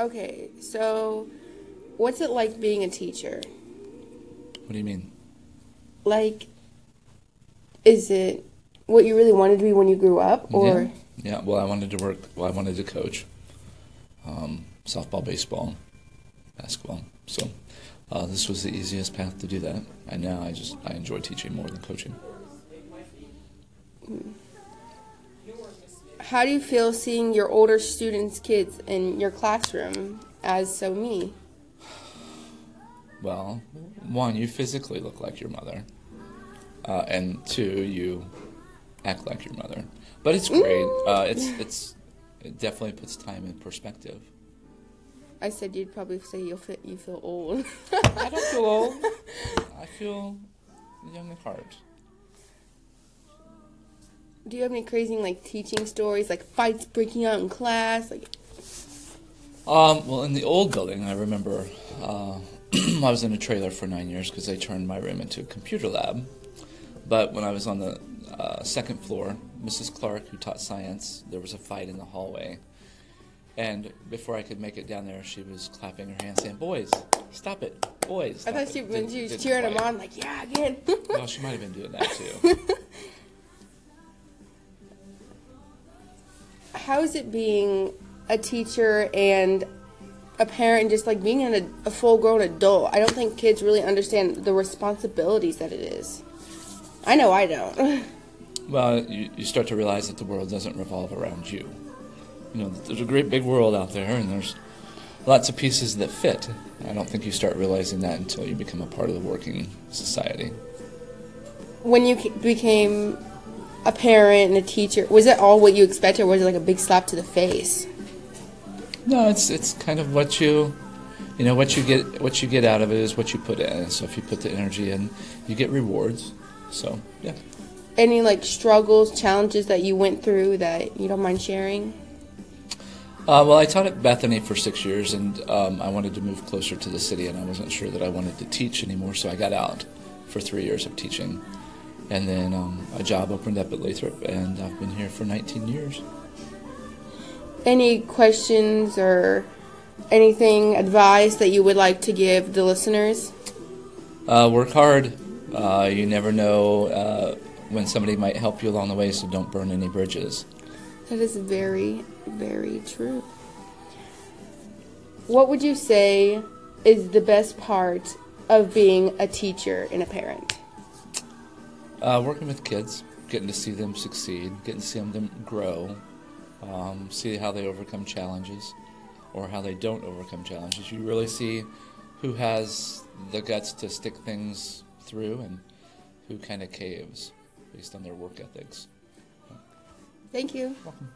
Okay, so what's it like being a teacher? What do you mean? Like, is it what you really wanted to be when you grew up, or yeah. yeah. Well, I wanted to work. Well, I wanted to coach um, softball, baseball, basketball. So uh, this was the easiest path to do that. And now I just I enjoy teaching more than coaching. How do you feel seeing your older students' kids in your classroom as so me? Well, one, you physically look like your mother, uh, and two, you act like your mother. But it's great. Uh, it's it's it definitely puts time in perspective. I said you'd probably say you feel you feel old. I don't feel old. I feel young at heart. Do you have any crazy like teaching stories, like fights breaking out in class, like? Um, well, in the old building, I remember uh, I was in a trailer for nine years because they turned my room into a computer lab. But when I was on the uh, second floor, Mrs. Clark, who taught science, there was a fight in the hallway. And before I could make it down there, she was clapping her hands, saying, "Boys, stop it, boys." I thought it." she when she was cheering them on, like yeah, again. Well, she might have been doing that too. How is it being a teacher and a parent, and just like being an, a full-grown adult? I don't think kids really understand the responsibilities that it is. I know I don't. Well, you, you start to realize that the world doesn't revolve around you. You know, there's a great big world out there, and there's lots of pieces that fit. I don't think you start realizing that until you become a part of the working society. when you became a parent and a teacher, was it all what you expected, or was it like a big slap to the face? No, it's it's kind of what you, you know, what you get what you get out of it is what you put in. So if you put the energy in, you get rewards. So yeah. Any like struggles, challenges that you went through that you don't mind sharing? Uh, well, I taught at Bethany for six years, and um, I wanted to move closer to the city, and I wasn't sure that I wanted to teach anymore, so I got out for three years of teaching. And then um, a job opened up at Lathrop, and I've been here for 19 years. Any questions or anything, advice that you would like to give the listeners? Uh, work hard. Uh, you never know uh, when somebody might help you along the way, so don't burn any bridges. That is very, very true. What would you say is the best part of being a teacher and a parent? Uh, working with kids, getting to see them succeed, getting to see them grow, um, see how they overcome challenges or how they don't overcome challenges. You really see who has the guts to stick things through and who kind of caves based on their work ethics. Thank you. Welcome.